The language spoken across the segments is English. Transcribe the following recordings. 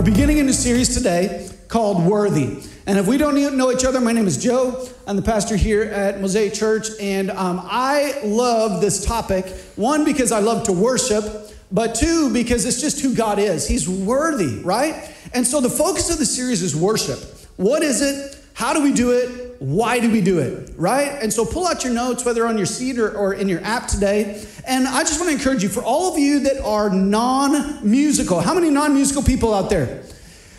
We're beginning a new series today called Worthy. And if we don't know each other, my name is Joe. I'm the pastor here at Mosaic Church, and um, I love this topic. One, because I love to worship, but two, because it's just who God is. He's worthy, right? And so the focus of the series is worship. What is it? How do we do it? Why do we do it? Right? And so pull out your notes, whether on your seat or, or in your app today. And I just want to encourage you for all of you that are non musical, how many non musical people out there?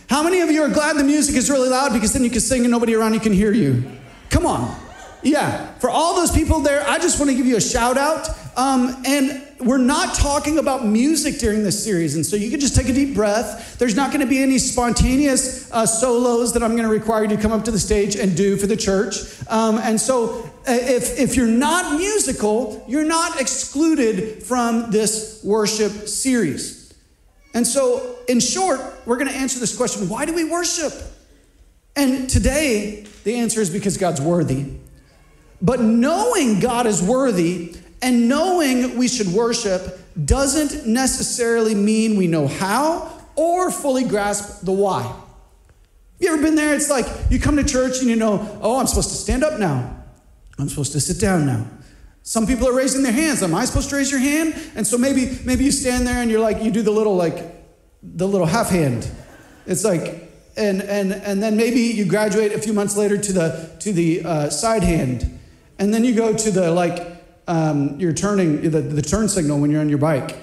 How many of you are glad the music is really loud because then you can sing and nobody around you can hear you? Come on. Yeah. For all those people there, I just want to give you a shout out. Um, and we're not talking about music during this series. And so you can just take a deep breath. There's not going to be any spontaneous uh, solos that I'm going to require you to come up to the stage and do for the church. Um, and so uh, if, if you're not musical, you're not excluded from this worship series. And so, in short, we're going to answer this question why do we worship? And today, the answer is because God's worthy. But knowing God is worthy and knowing we should worship doesn't necessarily mean we know how or fully grasp the why. You ever been there? It's like you come to church and you know, oh, I'm supposed to stand up now. I'm supposed to sit down now. Some people are raising their hands. Am I supposed to raise your hand? And so maybe maybe you stand there and you're like you do the little like the little half hand. It's like and and and then maybe you graduate a few months later to the to the uh, side hand, and then you go to the like um, you're turning the, the turn signal when you're on your bike.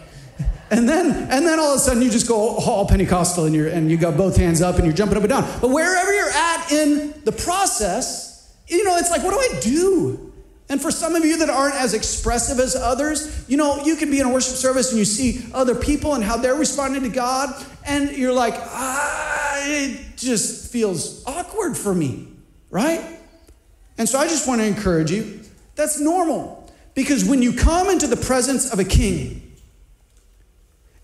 And then, and then all of a sudden you just go all Pentecostal and, you're, and you got both hands up and you're jumping up and down. But wherever you're at in the process, you know, it's like, what do I do? And for some of you that aren't as expressive as others, you know, you can be in a worship service and you see other people and how they're responding to God, and you're like, ah, it just feels awkward for me, right? And so I just want to encourage you that's normal. Because when you come into the presence of a king,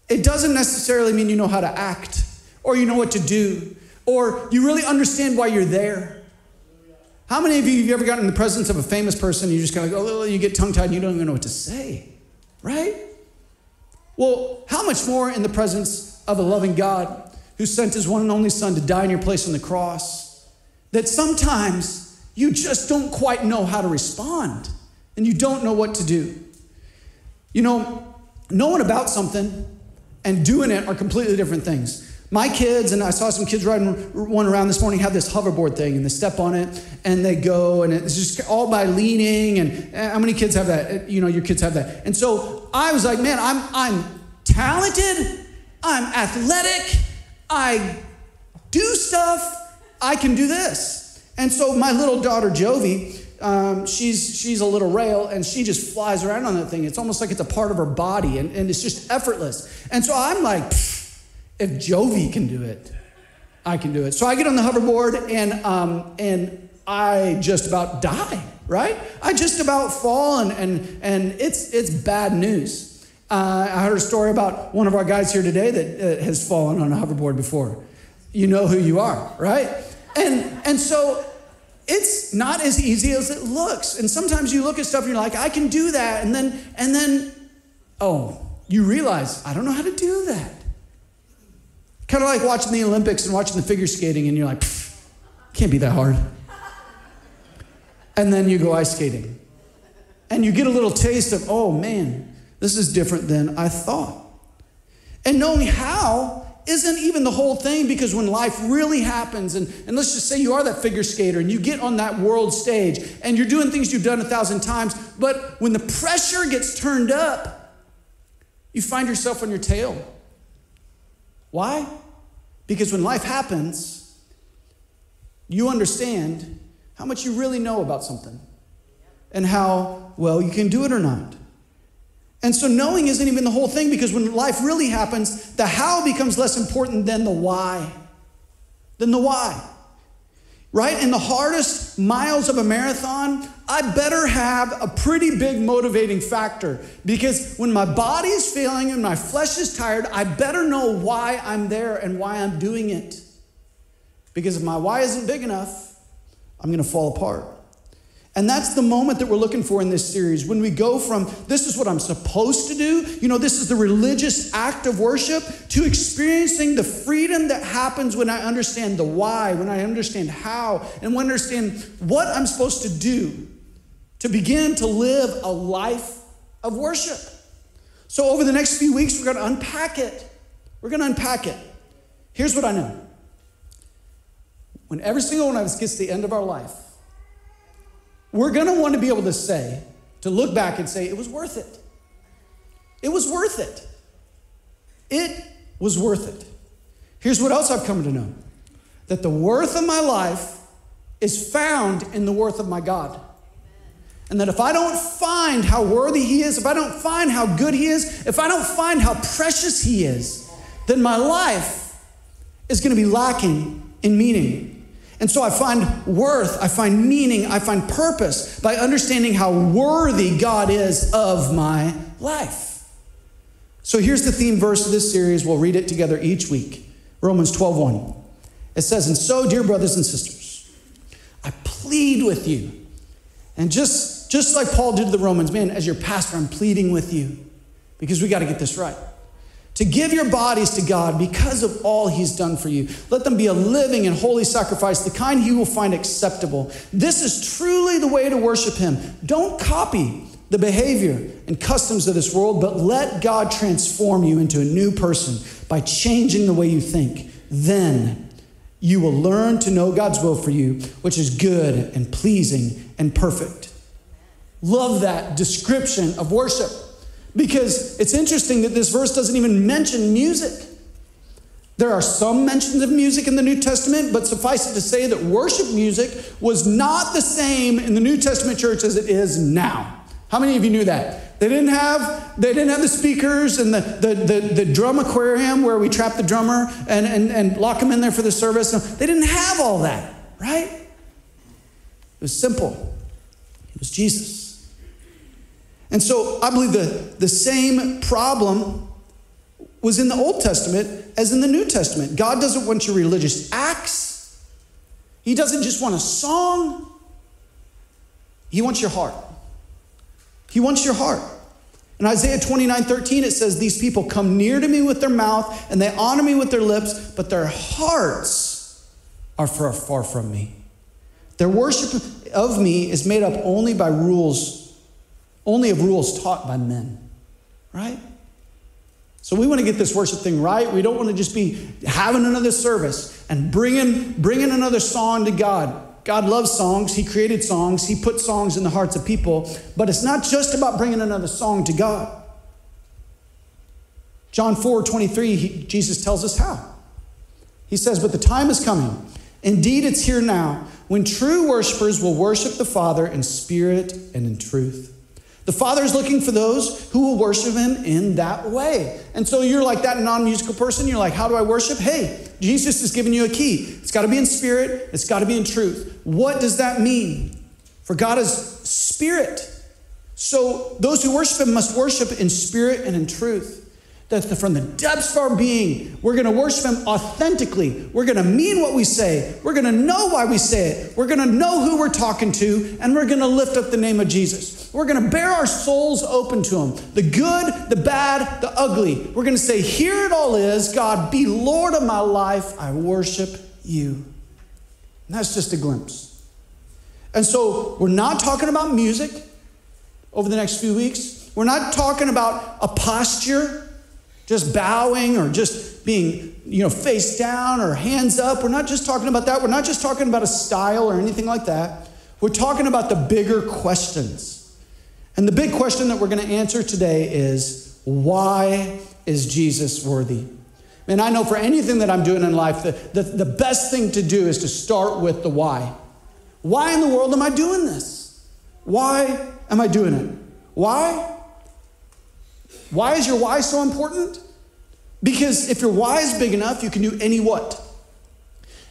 it doesn't necessarily mean you know how to act or you know what to do or you really understand why you're there. How many of you have ever gotten in the presence of a famous person and you just kind of go, oh, you get tongue tied and you don't even know what to say, right? Well, how much more in the presence of a loving God who sent his one and only Son to die in your place on the cross that sometimes you just don't quite know how to respond and you don't know what to do. You know, knowing about something and doing it are completely different things. My kids, and I saw some kids riding one around this morning, have this hoverboard thing, and they step on it and they go, and it's just all by leaning. And eh, how many kids have that? You know, your kids have that. And so I was like, man, I'm, I'm talented, I'm athletic, I do stuff, I can do this. And so my little daughter, Jovi, um, she's, she's a little rail and she just flies around on that thing. It's almost like it's a part of her body and, and it's just effortless. And so I'm like, if Jovi can do it, I can do it. So I get on the hoverboard and, um, and I just about die, right? I just about fall and, and, and it's, it's bad news. Uh, I heard a story about one of our guys here today that uh, has fallen on a hoverboard before. You know who you are, right? And, and so it's not as easy as it looks. And sometimes you look at stuff and you're like, I can do that. And then, and then, oh, you realize, I don't know how to do that. Kind of like watching the Olympics and watching the figure skating, and you're like, can't be that hard. And then you go ice skating. And you get a little taste of, oh man, this is different than I thought. And knowing how isn't even the whole thing because when life really happens, and, and let's just say you are that figure skater and you get on that world stage and you're doing things you've done a thousand times, but when the pressure gets turned up, you find yourself on your tail. Why? Because when life happens, you understand how much you really know about something and how well you can do it or not. And so knowing isn't even the whole thing because when life really happens, the how becomes less important than the why. Than the why. Right? In the hardest miles of a marathon, I better have a pretty big motivating factor because when my body is failing and my flesh is tired, I better know why I'm there and why I'm doing it. Because if my why isn't big enough, I'm going to fall apart. And that's the moment that we're looking for in this series. When we go from this is what I'm supposed to do, you know, this is the religious act of worship, to experiencing the freedom that happens when I understand the why, when I understand how, and when I understand what I'm supposed to do to begin to live a life of worship. So, over the next few weeks, we're going to unpack it. We're going to unpack it. Here's what I know when every single one of us gets to the end of our life, we're going to want to be able to say, to look back and say, it was worth it. It was worth it. It was worth it. Here's what else I've come to know that the worth of my life is found in the worth of my God. And that if I don't find how worthy He is, if I don't find how good He is, if I don't find how precious He is, then my life is going to be lacking in meaning. And so I find worth, I find meaning, I find purpose by understanding how worthy God is of my life. So here's the theme verse of this series. We'll read it together each week. Romans 12:1. It says, "And so, dear brothers and sisters, I plead with you." And just just like Paul did to the Romans, man, as your pastor, I'm pleading with you because we got to get this right to give your bodies to God because of all He's done for you. Let them be a living and holy sacrifice, the kind He will find acceptable. This is truly the way to worship Him. Don't copy the behavior and customs of this world, but let God transform you into a new person by changing the way you think. Then you will learn to know God's will for you, which is good and pleasing and perfect. Love that description of worship. Because it's interesting that this verse doesn't even mention music. There are some mentions of music in the New Testament, but suffice it to say that worship music was not the same in the New Testament church as it is now. How many of you knew that? They didn't have, they didn't have the speakers and the, the, the, the drum aquarium where we trap the drummer and, and, and lock him in there for the service. They didn't have all that, right? It was simple. It was Jesus. And so I believe the, the same problem was in the Old Testament as in the New Testament. God doesn't want your religious acts, He doesn't just want a song, He wants your heart. He wants your heart. In Isaiah 29 13, it says, These people come near to me with their mouth and they honor me with their lips, but their hearts are far, far from me. Their worship of me is made up only by rules only of rules taught by men, right? So we want to get this worship thing right. We don't want to just be having another service and bringing, bringing another song to God. God loves songs. He created songs. He put songs in the hearts of people. But it's not just about bringing another song to God. John 4 23, he, Jesus tells us how. He says, But the time is coming. Indeed, it's here now when true worshipers will worship the Father in spirit and in truth. The Father is looking for those who will worship Him in that way. And so you're like that non musical person. You're like, how do I worship? Hey, Jesus has given you a key. It's got to be in spirit, it's got to be in truth. What does that mean? For God is spirit. So those who worship Him must worship in spirit and in truth that from the depths of our being, we're going to worship Him authentically. We're going to mean what we say. We're going to know why we say it. We're going to know who we're talking to, and we're going to lift up the name of Jesus. We're going to bare our souls open to Him the good, the bad, the ugly. We're going to say, Here it all is, God, be Lord of my life. I worship you. And that's just a glimpse. And so we're not talking about music over the next few weeks. We're not talking about a posture just bowing or just being, you know, face down or hands up. We're not just talking about that. We're not just talking about a style or anything like that. We're talking about the bigger questions. And the big question that we're going to answer today is why is Jesus worthy? And I know for anything that I'm doing in life, the, the, the best thing to do is to start with the why. Why in the world am I doing this? Why am I doing it? Why? Why is your why so important? Because if your why is big enough, you can do any what.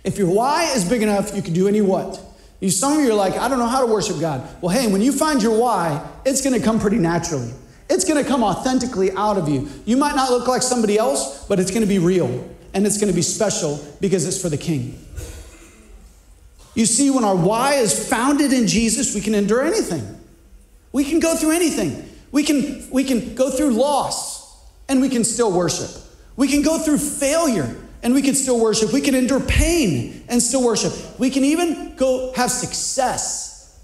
If your why is big enough, you can do any what. You, some of you are like, I don't know how to worship God. Well, hey, when you find your why, it's going to come pretty naturally. It's going to come authentically out of you. You might not look like somebody else, but it's going to be real and it's going to be special because it's for the King. You see, when our why is founded in Jesus, we can endure anything. We can go through anything. We can, we can go through loss and we can still worship. We can go through failure and we can still worship. We can endure pain and still worship. We can even go have success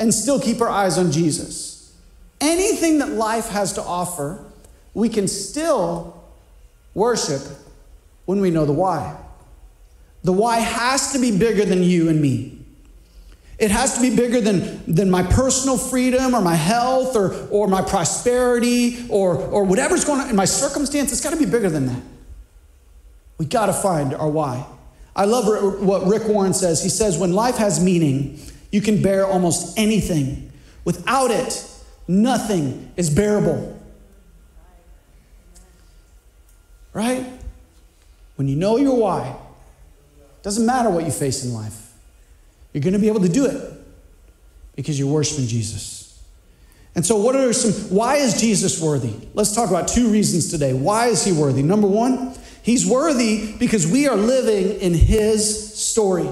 and still keep our eyes on Jesus. Anything that life has to offer, we can still worship when we know the why. The why has to be bigger than you and me. It has to be bigger than, than my personal freedom or my health or, or my prosperity or, or whatever's going on in my circumstance. It's got to be bigger than that. We got to find our why. I love what Rick Warren says. He says, when life has meaning, you can bear almost anything. Without it, nothing is bearable. Right? When you know your why, doesn't matter what you face in life. You're going to be able to do it because you're worshiping Jesus. And so, what are some, why is Jesus worthy? Let's talk about two reasons today. Why is he worthy? Number one, he's worthy because we are living in his story.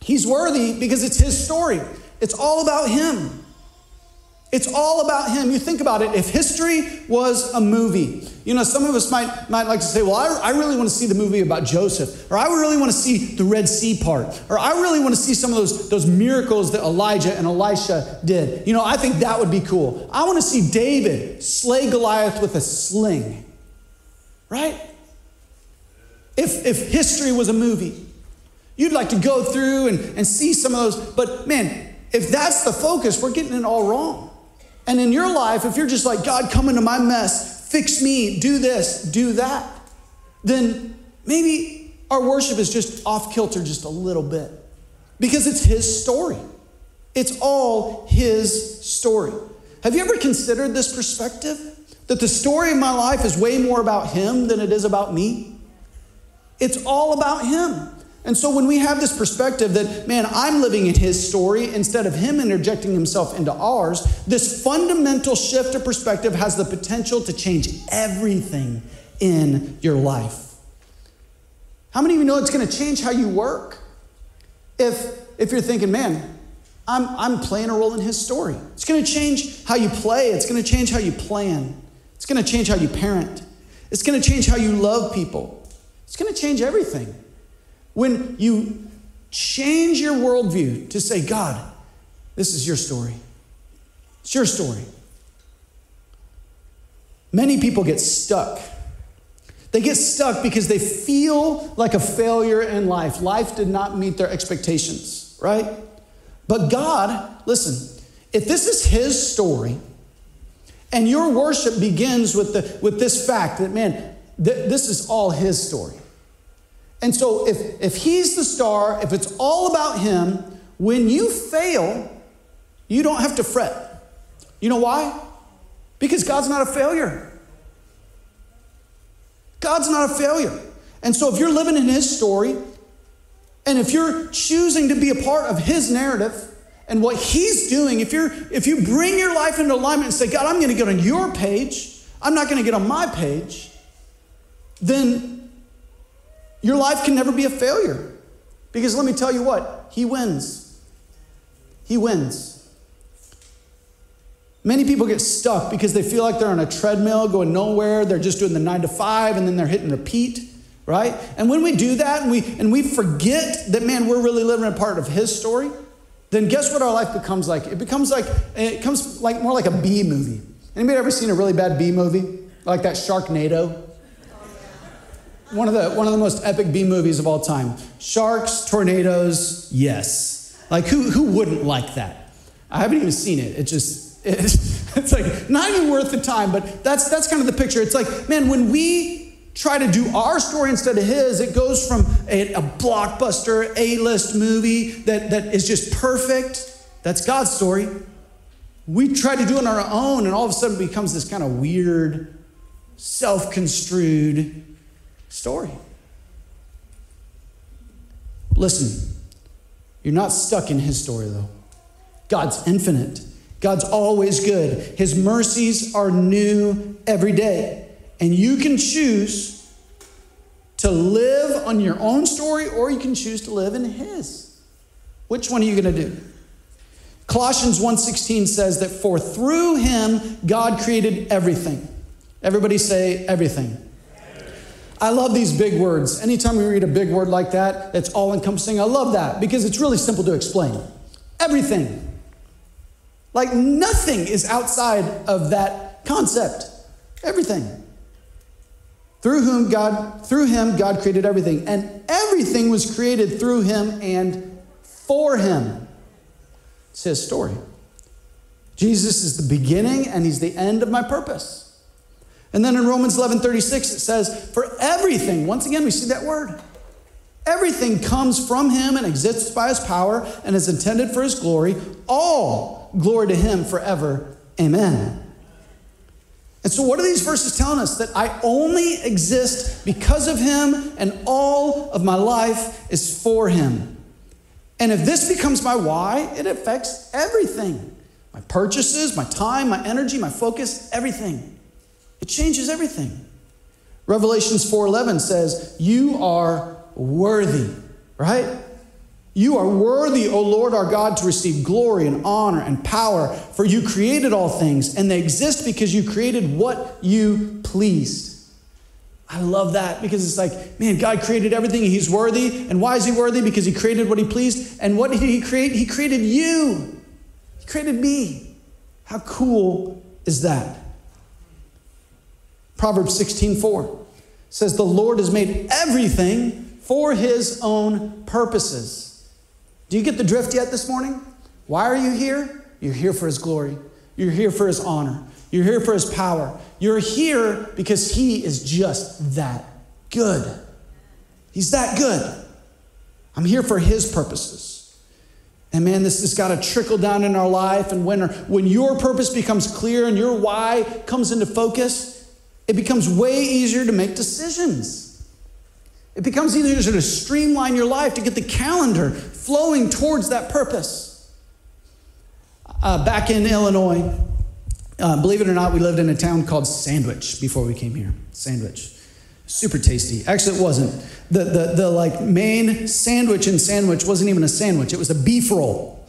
He's worthy because it's his story, it's all about him. It's all about him. You think about it. If history was a movie, you know, some of us might, might like to say, well, I, I really want to see the movie about Joseph, or I really want to see the Red Sea part, or I really want to see some of those, those miracles that Elijah and Elisha did. You know, I think that would be cool. I want to see David slay Goliath with a sling, right? If, if history was a movie, you'd like to go through and, and see some of those. But man, if that's the focus, we're getting it all wrong. And in your life, if you're just like, God, come into my mess, fix me, do this, do that, then maybe our worship is just off kilter just a little bit because it's His story. It's all His story. Have you ever considered this perspective? That the story of my life is way more about Him than it is about me? It's all about Him. And so when we have this perspective that, man, I'm living in his story instead of him interjecting himself into ours, this fundamental shift of perspective has the potential to change everything in your life. How many of you know it's going to change how you work? If, if you're thinking, man, I'm, I'm playing a role in his story, it's going to change how you play, it's going to change how you plan, it's going to change how you parent, it's going to change how you love people, it's going to change everything. When you change your worldview to say, God, this is your story, it's your story. Many people get stuck. They get stuck because they feel like a failure in life. Life did not meet their expectations, right? But God, listen, if this is His story, and your worship begins with, the, with this fact that, man, th- this is all His story. And so if, if he's the star, if it's all about him, when you fail, you don't have to fret. You know why? Because God's not a failure. God's not a failure. And so if you're living in his story, and if you're choosing to be a part of his narrative and what he's doing, if you're if you bring your life into alignment and say, God, I'm going to get on your page, I'm not going to get on my page, then your life can never be a failure. Because let me tell you what, He wins. He wins. Many people get stuck because they feel like they're on a treadmill going nowhere. They're just doing the nine to five and then they're hitting repeat, right? And when we do that and we, and we forget that, man, we're really living a part of His story, then guess what our life becomes like? It becomes like, it comes like more like a B movie. Anybody ever seen a really bad B movie? Like that Sharknado? One of the one of the most epic B movies of all time. Sharks, tornadoes, yes. Like who who wouldn't like that? I haven't even seen it. It just it's, it's like not even worth the time. But that's that's kind of the picture. It's like man, when we try to do our story instead of his, it goes from a, a blockbuster A-list movie that that is just perfect. That's God's story. We try to do it on our own, and all of a sudden it becomes this kind of weird, self-construed story. Listen, you're not stuck in his story, though. God's infinite, God's always good. His mercies are new every day. And you can choose to live on your own story or you can choose to live in his. Which one are you going to do? Colossians 1:16 says that for through him God created everything. Everybody say everything. I love these big words. Anytime we read a big word like that, it's all encompassing. I love that because it's really simple to explain. Everything. Like nothing is outside of that concept. Everything. Through whom God through him God created everything and everything was created through him and for him. It's his story. Jesus is the beginning and he's the end of my purpose. And then in Romans 11 36, it says, For everything, once again, we see that word. Everything comes from him and exists by his power and is intended for his glory. All glory to him forever. Amen. And so, what are these verses telling us? That I only exist because of him and all of my life is for him. And if this becomes my why, it affects everything my purchases, my time, my energy, my focus, everything. It changes everything. Revelations 4:11 says, "You are worthy." Right? You are worthy, O Lord our God, to receive glory and honor and power, for you created all things, and they exist because you created what you pleased. I love that because it's like, man, God created everything, He's worthy. And why is He worthy? Because He created what He pleased. And what did He create? He created you, He created me. How cool is that? Proverbs 16 4 says, The Lord has made everything for his own purposes. Do you get the drift yet this morning? Why are you here? You're here for his glory, you're here for his honor, you're here for his power. You're here because he is just that good. He's that good. I'm here for his purposes. And man, this has got to trickle down in our life. And when, when your purpose becomes clear and your why comes into focus, it becomes way easier to make decisions. It becomes easier to streamline your life, to get the calendar flowing towards that purpose. Uh, back in Illinois, uh, believe it or not, we lived in a town called Sandwich before we came here. Sandwich. Super tasty. Actually, it wasn't. The, the, the like main sandwich in Sandwich wasn't even a sandwich, it was a beef roll.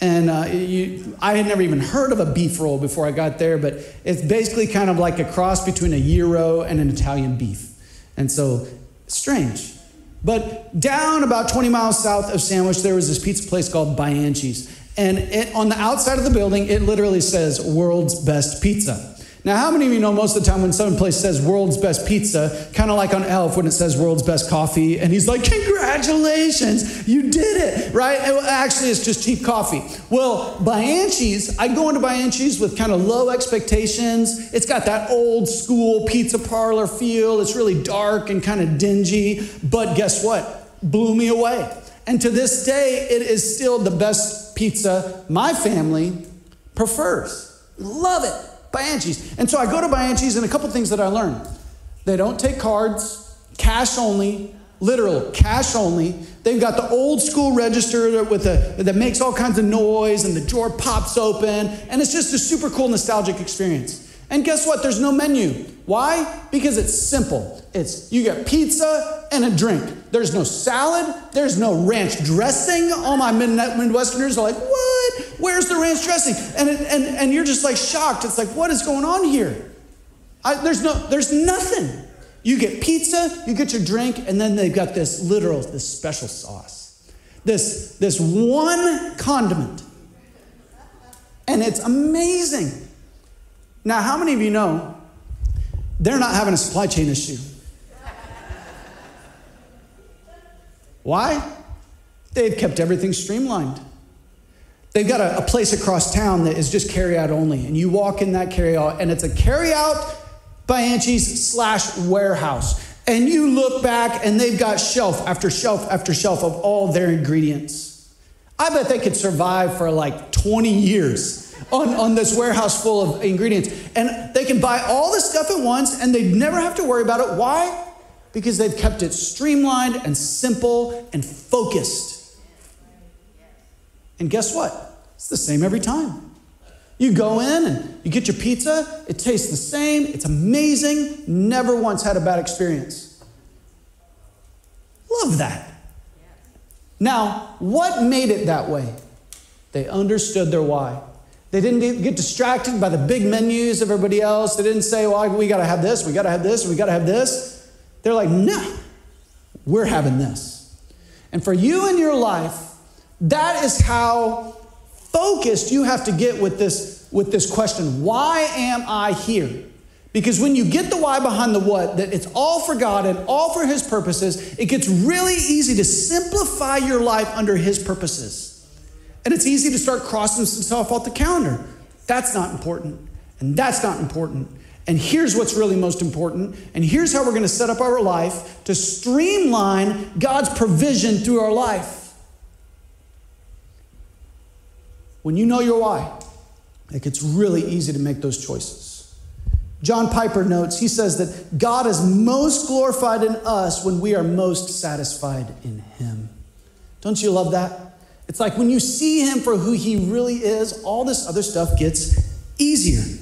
And uh, you, I had never even heard of a beef roll before I got there, but it's basically kind of like a cross between a gyro and an Italian beef. And so, strange. But down about 20 miles south of Sandwich, there was this pizza place called Bianchi's. And it, on the outside of the building, it literally says world's best pizza. Now, how many of you know most of the time when some place says world's best pizza, kind of like on Elf when it says world's best coffee, and he's like, Congratulations, you did it, right? actually, it's just cheap coffee. Well, Bianchi's, I go into Bianchi's with kind of low expectations. It's got that old school pizza parlor feel, it's really dark and kind of dingy, but guess what? Blew me away. And to this day, it is still the best pizza my family prefers. Love it. Bianchi's. And so I go to Bianchi's, and a couple things that I learned. They don't take cards, cash only, literal cash only. They've got the old school register with a, that makes all kinds of noise, and the drawer pops open, and it's just a super cool nostalgic experience. And guess what? There's no menu. Why? Because it's simple. It's you get pizza and a drink. There's no salad. There's no ranch dressing. All my Midwesterners are like, what? Where's the ranch dressing? And, it, and, and you're just like shocked. It's like, what is going on here? I, there's, no, there's nothing. You get pizza, you get your drink, and then they've got this literal, this special sauce. This, this one condiment. And it's amazing. Now, how many of you know they're not having a supply chain issue? Why? They've kept everything streamlined. They've got a, a, place across town that is just carry out only. And you walk in that carry out, and it's a carry out by Bianchi's slash warehouse. And you look back, and they've got shelf after shelf after shelf of all their ingredients. I bet they could survive for like 20 years on, on this warehouse full of ingredients. And they can buy all this stuff at once and they'd never have to worry about it. Why? Because they've kept it streamlined and simple and focused. And guess what? It's the same every time. You go in and you get your pizza, it tastes the same, it's amazing, never once had a bad experience. Love that. Now, what made it that way? They understood their why. They didn't get distracted by the big menus of everybody else. They didn't say, well, we got to have this, we got to have this, we got to have this. They're like, no, we're having this. And for you in your life, that is how focused you have to get with this, with this question why am I here? Because when you get the why behind the what, that it's all for God and all for His purposes, it gets really easy to simplify your life under His purposes. And it's easy to start crossing stuff off the calendar. That's not important. And that's not important. And here's what's really most important. And here's how we're going to set up our life to streamline God's provision through our life. When you know your why, it gets really easy to make those choices. John Piper notes, he says that God is most glorified in us when we are most satisfied in Him. Don't you love that? It's like when you see Him for who He really is, all this other stuff gets easier.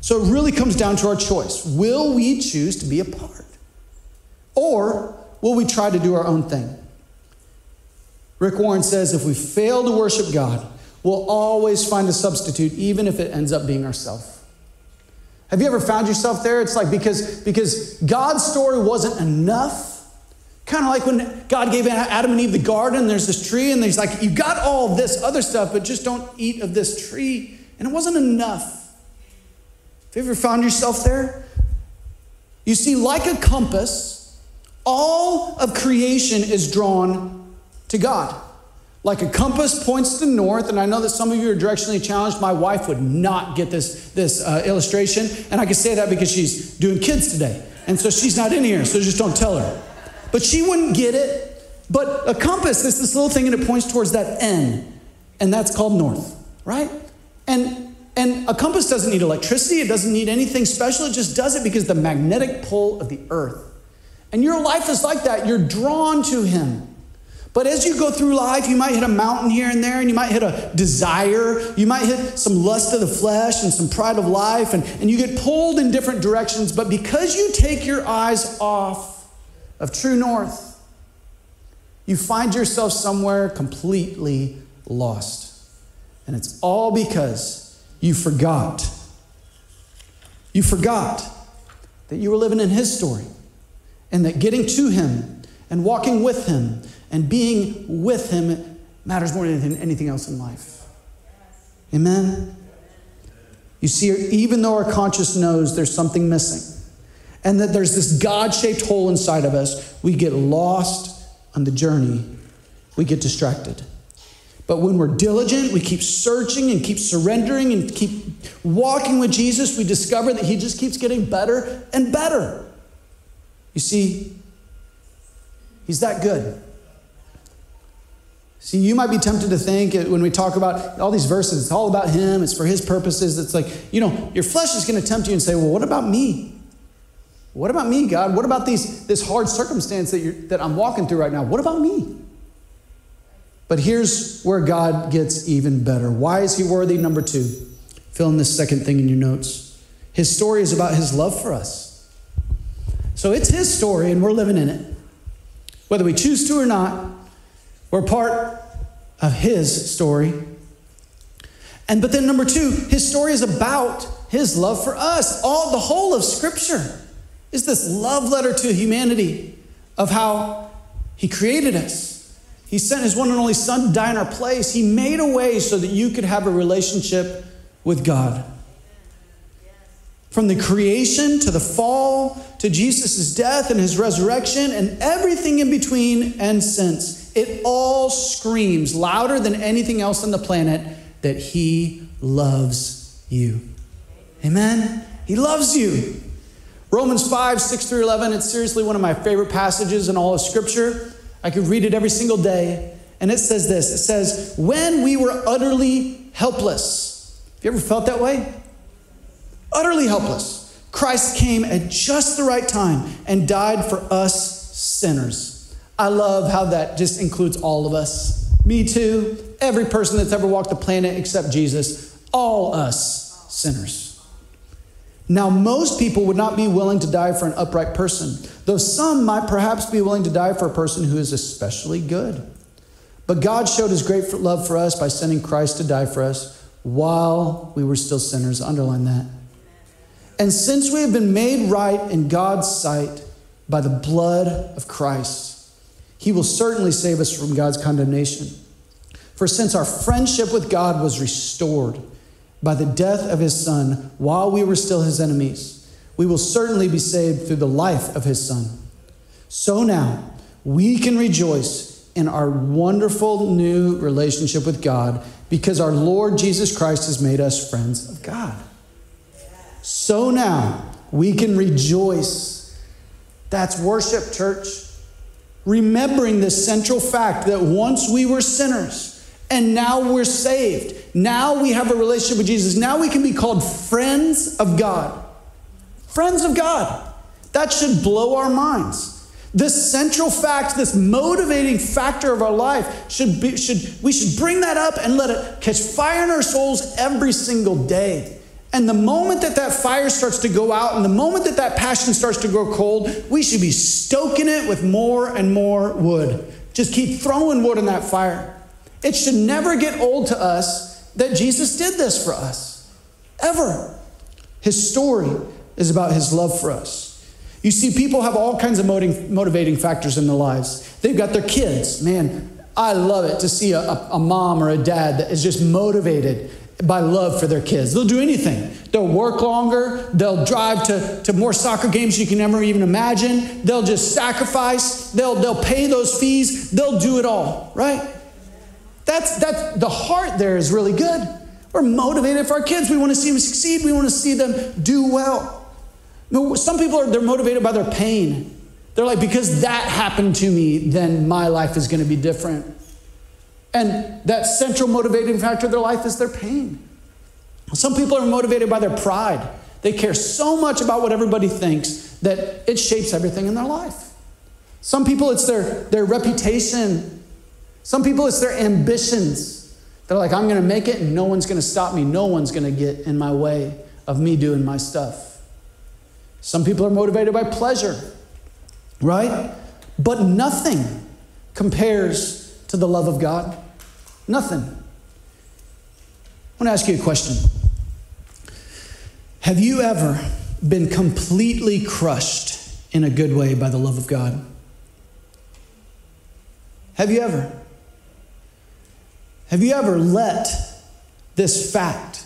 So it really comes down to our choice. Will we choose to be a part? Or will we try to do our own thing? Rick Warren says if we fail to worship God, we'll always find a substitute, even if it ends up being ourselves. Have you ever found yourself there? It's like because, because God's story wasn't enough. Kind of like when God gave Adam and Eve the garden, there's this tree, and he's like, You got all this other stuff, but just don't eat of this tree. And it wasn't enough. Have you ever found yourself there? You see, like a compass, all of creation is drawn to God. Like a compass points to north, and I know that some of you are directionally challenged. My wife would not get this, this uh, illustration, and I can say that because she's doing kids today. And so she's not in here, so just don't tell her. But she wouldn't get it. But a compass is this little thing, and it points towards that N, and that's called north, right? And, and a compass doesn't need electricity, it doesn't need anything special, it just does it because the magnetic pull of the earth. And your life is like that. You're drawn to Him. But as you go through life, you might hit a mountain here and there, and you might hit a desire. You might hit some lust of the flesh and some pride of life, and, and you get pulled in different directions. But because you take your eyes off of true north, you find yourself somewhere completely lost. And it's all because you forgot. You forgot that you were living in His story, and that getting to Him and walking with Him and being with Him matters more than anything else in life. Amen? You see, even though our conscience knows there's something missing and that there's this God shaped hole inside of us, we get lost on the journey. We get distracted. But when we're diligent, we keep searching and keep surrendering and keep walking with Jesus, we discover that He just keeps getting better and better. You see, He's that good. See, you might be tempted to think uh, when we talk about all these verses, it's all about Him, it's for His purposes. It's like, you know, your flesh is going to tempt you and say, well, what about me? What about me, God? What about these, this hard circumstance that, you're, that I'm walking through right now? What about me? But here's where God gets even better. Why is He worthy? Number two, fill in this second thing in your notes. His story is about His love for us. So it's His story, and we're living in it. Whether we choose to or not, we're part of his story. And but then number two, his story is about his love for us. All the whole of scripture is this love letter to humanity of how he created us. He sent his one and only son to die in our place. He made a way so that you could have a relationship with God. From the creation to the fall to Jesus' death and his resurrection and everything in between and since. It all screams louder than anything else on the planet that He loves you. Amen? He loves you. Romans 5, 6 through 11, it's seriously one of my favorite passages in all of Scripture. I could read it every single day. And it says this it says, When we were utterly helpless. Have you ever felt that way? Utterly helpless. Christ came at just the right time and died for us sinners. I love how that just includes all of us. Me too. Every person that's ever walked the planet except Jesus. All us sinners. Now, most people would not be willing to die for an upright person, though some might perhaps be willing to die for a person who is especially good. But God showed his great love for us by sending Christ to die for us while we were still sinners. Underline that. And since we have been made right in God's sight by the blood of Christ, he will certainly save us from God's condemnation. For since our friendship with God was restored by the death of his Son while we were still his enemies, we will certainly be saved through the life of his Son. So now we can rejoice in our wonderful new relationship with God because our Lord Jesus Christ has made us friends of God. So now we can rejoice. That's worship, church. Remembering the central fact that once we were sinners and now we're saved. Now we have a relationship with Jesus. Now we can be called friends of God. Friends of God. That should blow our minds. This central fact, this motivating factor of our life, should be, should, we should bring that up and let it catch fire in our souls every single day. And the moment that that fire starts to go out and the moment that that passion starts to grow cold, we should be stoking it with more and more wood. Just keep throwing wood in that fire. It should never get old to us that Jesus did this for us, ever. His story is about his love for us. You see, people have all kinds of motivating factors in their lives. They've got their kids. Man, I love it to see a, a, mom or a dad that is just motivated by love for their kids. They'll do anything. They'll work longer. They'll drive to, to more soccer games you can never even imagine. They'll just sacrifice. They'll, they'll pay those fees. They'll do it all, right? That's, that's the heart there is really good. We're motivated for our kids. We want to see them succeed. We want to see them do well. Some people are they're motivated by their pain. They're like, because that happened to me, then my life is going to be different. And that central motivating factor of their life is their pain. Some people are motivated by their pride. They care so much about what everybody thinks that it shapes everything in their life. Some people, it's their, their reputation. Some people, it's their ambitions. They're like, I'm going to make it and no one's going to stop me. No one's going to get in my way of me doing my stuff. Some people are motivated by pleasure, right? But nothing compares to the love of God. Nothing. I want to ask you a question. Have you ever been completely crushed in a good way by the love of God? Have you ever? Have you ever let this fact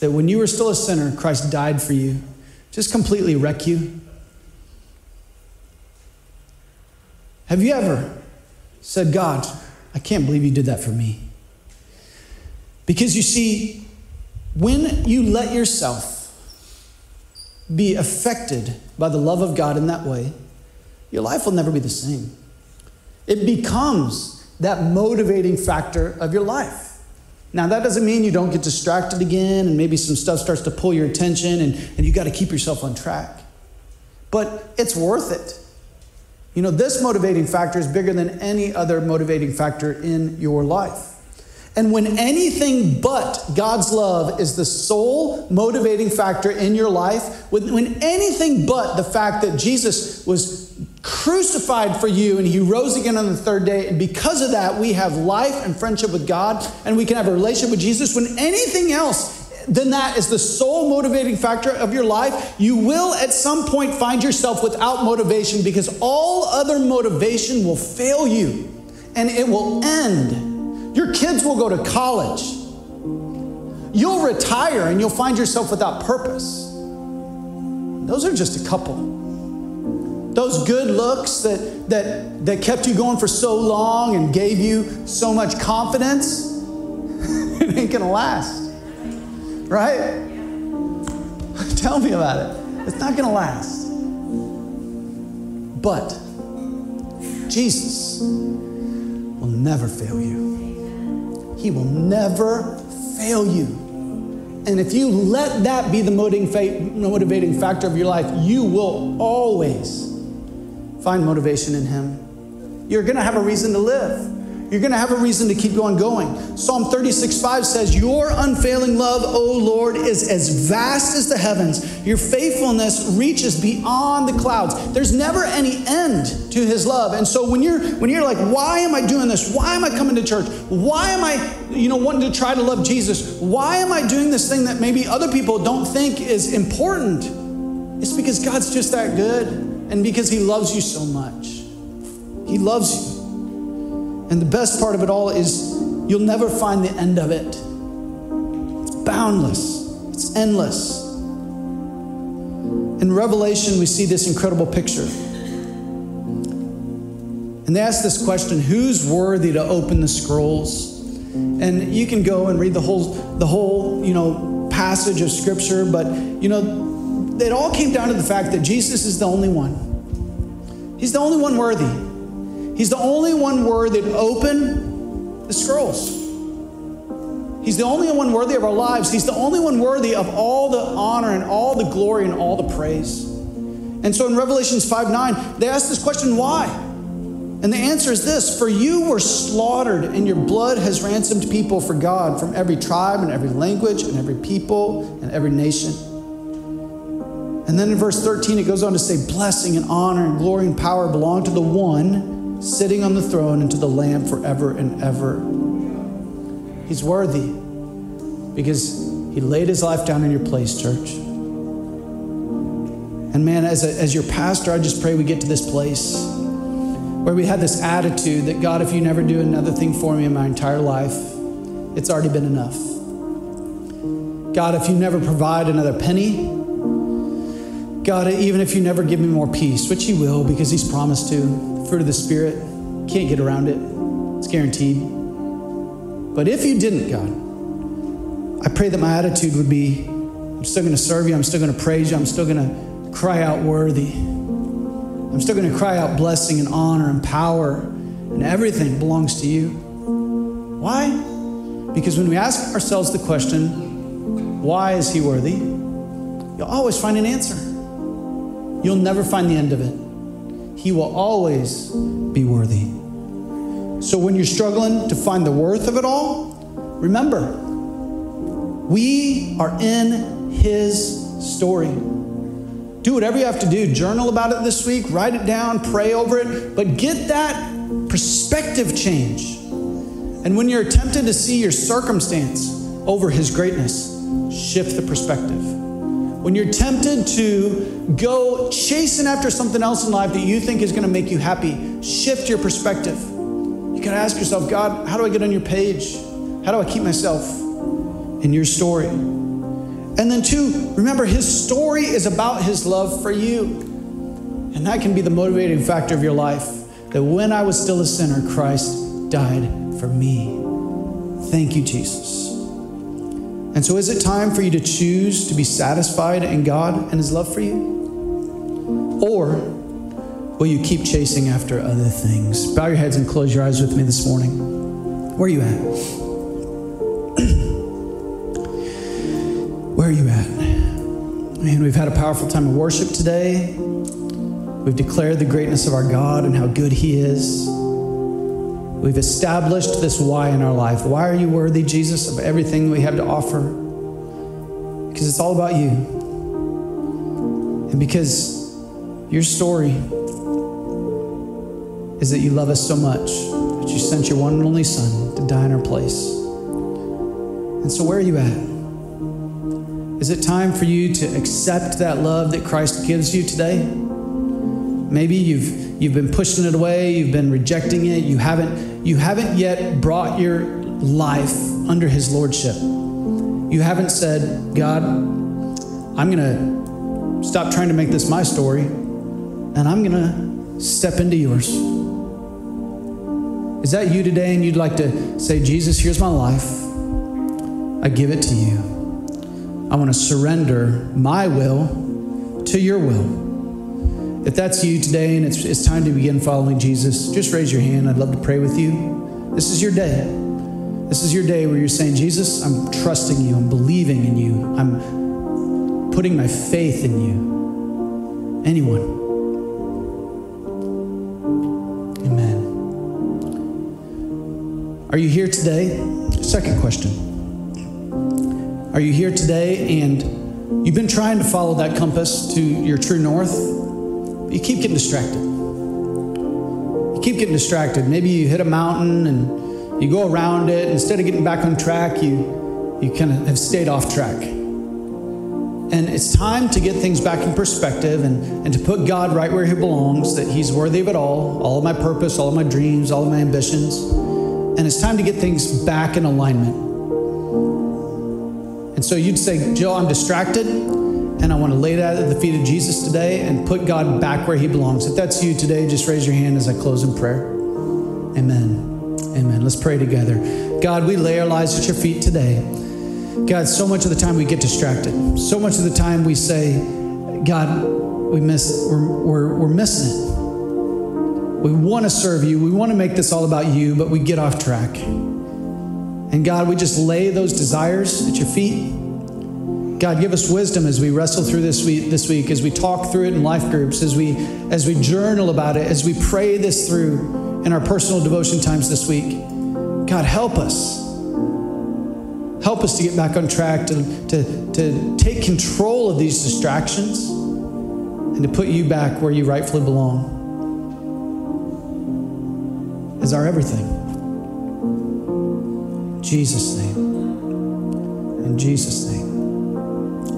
that when you were still a sinner, Christ died for you, just completely wreck you? Have you ever said, God, I can't believe you did that for me. Because you see, when you let yourself be affected by the love of God in that way, your life will never be the same. It becomes that motivating factor of your life. Now, that doesn't mean you don't get distracted again and maybe some stuff starts to pull your attention and, and you got to keep yourself on track. But it's worth it. You know, this motivating factor is bigger than any other motivating factor in your life. And when anything but God's love is the sole motivating factor in your life, when anything but the fact that Jesus was crucified for you and he rose again on the third day, and because of that, we have life and friendship with God and we can have a relationship with Jesus, when anything else then that is the sole motivating factor of your life, you will at some point find yourself without motivation because all other motivation will fail you and it will end. Your kids will go to college. You'll retire and you'll find yourself without purpose. Those are just a couple. Those good looks that, that, that kept you going for so long and gave you so much confidence, it ain't gonna last right? Tell me about it. It's not going to last. But Jesus will never fail you. He will never fail you. And if you let that be the motivating factor of your life, you will always find motivation in Him. You're going to have a reason to live. You're going to have a reason to keep going going. Psalm 36 5 says, Your unfailing love, O Lord, is as vast as the heavens. Your faithfulness reaches beyond the clouds. There's never any end to his love. And so when you're when you're like, why am I doing this? Why am I coming to church? Why am I, you know, wanting to try to love Jesus? Why am I doing this thing that maybe other people don't think is important? It's because God's just that good and because he loves you so much. He loves you. And the best part of it all is you'll never find the end of it. It's boundless, it's endless. In Revelation, we see this incredible picture. And they ask this question who's worthy to open the scrolls? And you can go and read the whole, the whole, you know, passage of scripture, but you know, it all came down to the fact that Jesus is the only one. He's the only one worthy. He's the only one worthy to open the scrolls. He's the only one worthy of our lives. He's the only one worthy of all the honor and all the glory and all the praise. And so in Revelations 5 9, they ask this question, why? And the answer is this For you were slaughtered, and your blood has ransomed people for God from every tribe and every language and every people and every nation. And then in verse 13, it goes on to say, Blessing and honor and glory and power belong to the one sitting on the throne and to the Lamb forever and ever. He's worthy because he laid his life down in your place, church. And man, as, a, as your pastor, I just pray we get to this place where we have this attitude that God, if you never do another thing for me in my entire life, it's already been enough. God, if you never provide another penny, God, even if you never give me more peace, which He will because He's promised to, fruit of the Spirit. Can't get around it, it's guaranteed. But if you didn't, God, I pray that my attitude would be I'm still going to serve you, I'm still going to praise you, I'm still going to cry out worthy. I'm still going to cry out blessing and honor and power, and everything belongs to you. Why? Because when we ask ourselves the question, why is he worthy? You'll always find an answer. You'll never find the end of it. He will always be worthy. So when you're struggling to find the worth of it all, remember, we are in His story. Do whatever you have to do. Journal about it this week, write it down, pray over it, but get that perspective change. And when you're tempted to see your circumstance over His greatness, shift the perspective when you're tempted to go chasing after something else in life that you think is going to make you happy, shift your perspective. You got to ask yourself, God, how do I get on your page? How do I keep myself in your story? And then, two, remember, his story is about his love for you. And that can be the motivating factor of your life that when I was still a sinner, Christ died for me. Thank you, Jesus. And so, is it time for you to choose to be satisfied in God and His love for you? Or will you keep chasing after other things? Bow your heads and close your eyes with me this morning. Where are you at? Where are you at? Man, we've had a powerful time of worship today. We've declared the greatness of our God and how good He is. We've established this why in our life. Why are you worthy, Jesus, of everything we have to offer? Because it's all about you. And because your story is that you love us so much that you sent your one and only Son to die in our place. And so, where are you at? Is it time for you to accept that love that Christ gives you today? Maybe you've You've been pushing it away, you've been rejecting it, you haven't you haven't yet brought your life under his lordship. You haven't said, God, I'm going to stop trying to make this my story and I'm going to step into yours. Is that you today and you'd like to say, Jesus, here's my life. I give it to you. I want to surrender my will to your will. If that's you today and it's, it's time to begin following Jesus, just raise your hand. I'd love to pray with you. This is your day. This is your day where you're saying, Jesus, I'm trusting you. I'm believing in you. I'm putting my faith in you. Anyone. Amen. Are you here today? Second question. Are you here today and you've been trying to follow that compass to your true north? You keep getting distracted. You keep getting distracted. Maybe you hit a mountain and you go around it. Instead of getting back on track, you, you kind of have stayed off track. And it's time to get things back in perspective and, and to put God right where He belongs, that He's worthy of it all, all of my purpose, all of my dreams, all of my ambitions. And it's time to get things back in alignment. And so you'd say, Joe, I'm distracted, and I want to lay that at the feet of Jesus today and put God back where He belongs. If that's you today, just raise your hand as I close in prayer. Amen. Amen. Let's pray together. God, we lay our lives at your feet today. God, so much of the time we get distracted. So much of the time we say, God, we miss, we're, we're, we're missing it. We want to serve you. We want to make this all about you, but we get off track. And God, we just lay those desires at your feet. God, give us wisdom as we wrestle through this week, this week, as we talk through it in life groups, as we as we journal about it, as we pray this through in our personal devotion times this week. God, help us. Help us to get back on track, to, to, to take control of these distractions, and to put you back where you rightfully belong as our everything. In Jesus' name. In Jesus' name.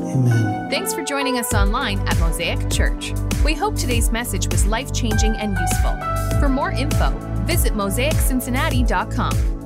Amen. Thanks for joining us online at Mosaic Church. We hope today's message was life changing and useful. For more info, visit mosaiccincinnati.com.